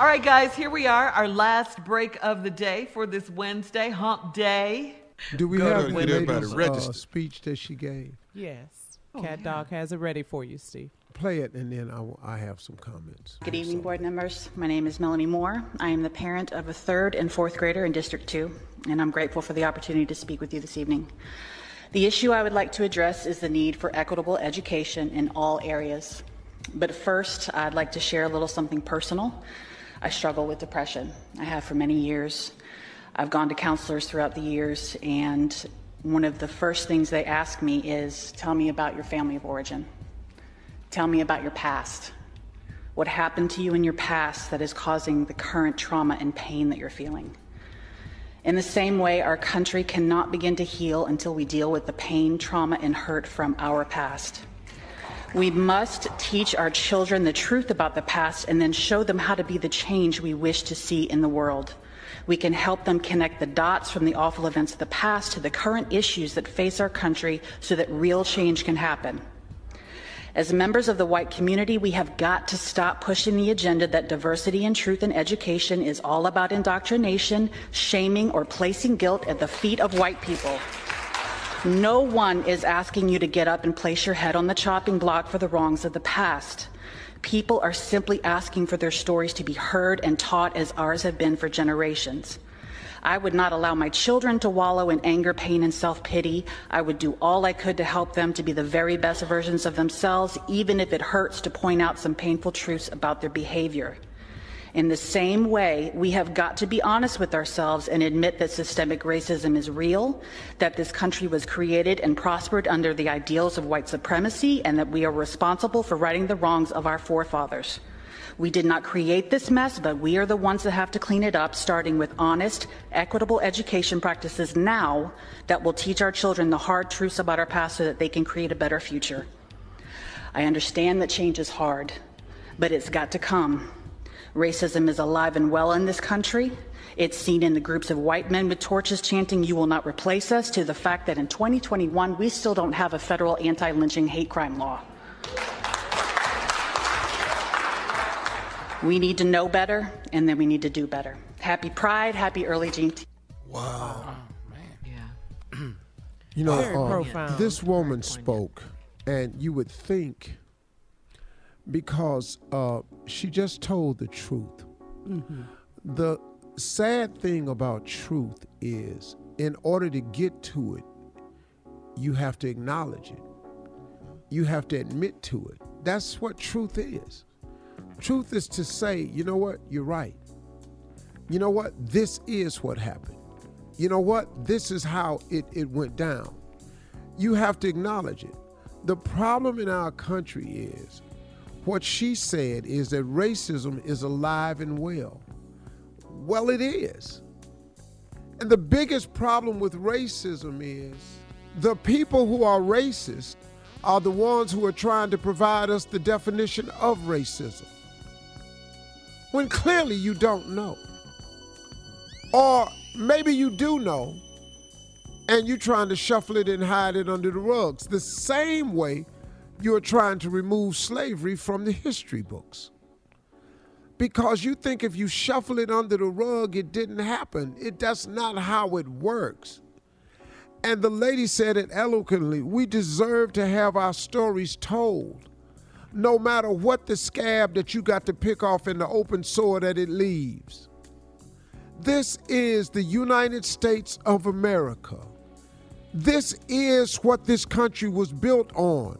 All right, guys, here we are, our last break of the day for this Wednesday, hump day. Do we Go have to the get lady's uh, speech that she gave? Yes. Oh, Cat Dog has it ready for you, Steve. Play it, and then I, will- I have some comments. Good evening, board members. My name is Melanie Moore. I am the parent of a third and fourth grader in District 2, and I'm grateful for the opportunity to speak with you this evening. The issue I would like to address is the need for equitable education in all areas. But first, I'd like to share a little something personal. I struggle with depression. I have for many years. I've gone to counselors throughout the years, and one of the first things they ask me is tell me about your family of origin. Tell me about your past. What happened to you in your past that is causing the current trauma and pain that you're feeling? In the same way, our country cannot begin to heal until we deal with the pain, trauma, and hurt from our past. We must teach our children the truth about the past and then show them how to be the change we wish to see in the world. We can help them connect the dots from the awful events of the past to the current issues that face our country so that real change can happen. As members of the white community, we have got to stop pushing the agenda that diversity and truth in education is all about indoctrination, shaming, or placing guilt at the feet of white people. No one is asking you to get up and place your head on the chopping block for the wrongs of the past. People are simply asking for their stories to be heard and taught as ours have been for generations. I would not allow my children to wallow in anger, pain, and self pity. I would do all I could to help them to be the very best versions of themselves, even if it hurts to point out some painful truths about their behavior. In the same way, we have got to be honest with ourselves and admit that systemic racism is real, that this country was created and prospered under the ideals of white supremacy, and that we are responsible for righting the wrongs of our forefathers. We did not create this mess, but we are the ones that have to clean it up, starting with honest, equitable education practices now that will teach our children the hard truths about our past so that they can create a better future. I understand that change is hard, but it's got to come. Racism is alive and well in this country. It's seen in the groups of white men with torches chanting, You will not replace us, to the fact that in 2021, we still don't have a federal anti lynching hate crime law. We need to know better, and then we need to do better. Happy Pride, happy early Juneteenth. Wow. Man. Yeah. You know, Very uh, profound. this woman spoke, and you would think because uh, she just told the truth. The sad thing about truth is, in order to get to it, you have to acknowledge it. You have to admit to it. That's what truth is. Truth is to say, you know what, you're right. You know what, this is what happened. You know what, this is how it, it went down. You have to acknowledge it. The problem in our country is what she said is that racism is alive and well. Well, it is. And the biggest problem with racism is the people who are racist are the ones who are trying to provide us the definition of racism. When clearly you don't know. Or maybe you do know, and you're trying to shuffle it and hide it under the rugs. The same way you're trying to remove slavery from the history books. Because you think if you shuffle it under the rug, it didn't happen. It that's not how it works. And the lady said it eloquently we deserve to have our stories told, no matter what the scab that you got to pick off in the open sore that it leaves. This is the United States of America. This is what this country was built on.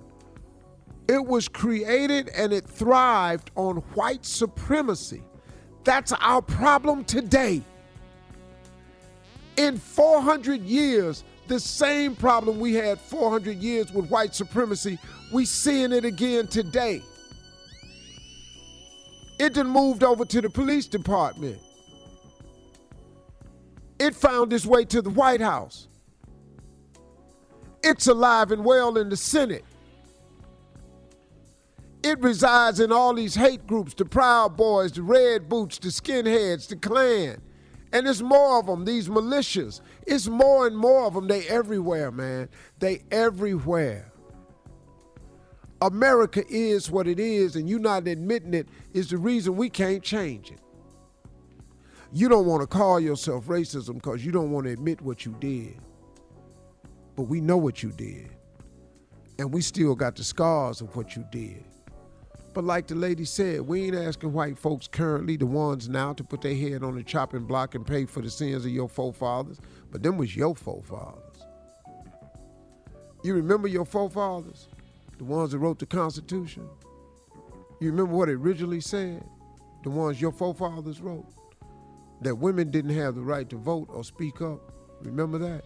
It was created and it thrived on white supremacy. That's our problem today. In 400 years, the same problem we had 400 years with white supremacy, we seeing it again today. It done moved over to the police department. It found its way to the White House. It's alive and well in the Senate. It resides in all these hate groups the Proud Boys, the Red Boots, the Skinheads, the Klan. And there's more of them, these militias. It's more and more of them. They everywhere, man. They everywhere. America is what it is, and you not admitting it is the reason we can't change it. You don't want to call yourself racism because you don't want to admit what you did. But we know what you did. And we still got the scars of what you did. But like the lady said, we ain't asking white folks currently, the ones now, to put their head on the chopping block and pay for the sins of your forefathers. But them was your forefathers. You remember your forefathers? The ones that wrote the Constitution? You remember what it originally said? The ones your forefathers wrote? That women didn't have the right to vote or speak up. Remember that?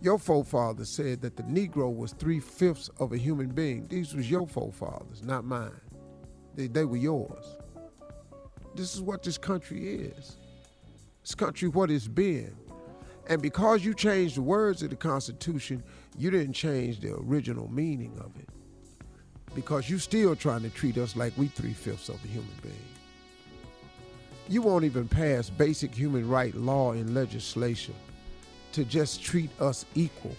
Your forefathers said that the Negro was three fifths of a human being. These was your forefathers, not mine. They, they were yours. This is what this country is. This country, what it's been. And because you changed the words of the Constitution, you didn't change the original meaning of it. Because you still trying to treat us like we three fifths of a human being. You won't even pass basic human right law and legislation to just treat us equal,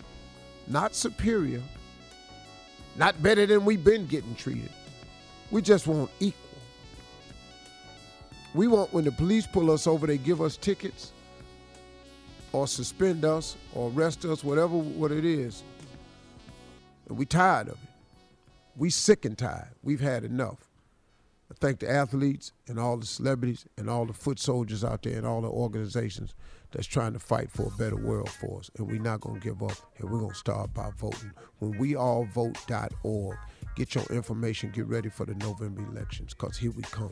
not superior, not better than we've been getting treated. We just want equal. We want when the police pull us over, they give us tickets or suspend us or arrest us, whatever what it is. And we tired of it. We sick and tired. We've had enough. Thank the athletes and all the celebrities and all the foot soldiers out there and all the organizations that's trying to fight for a better world for us. And we're not going to give up. And we're going to start by voting. When weallvote.org, get your information, get ready for the November elections, because here we come.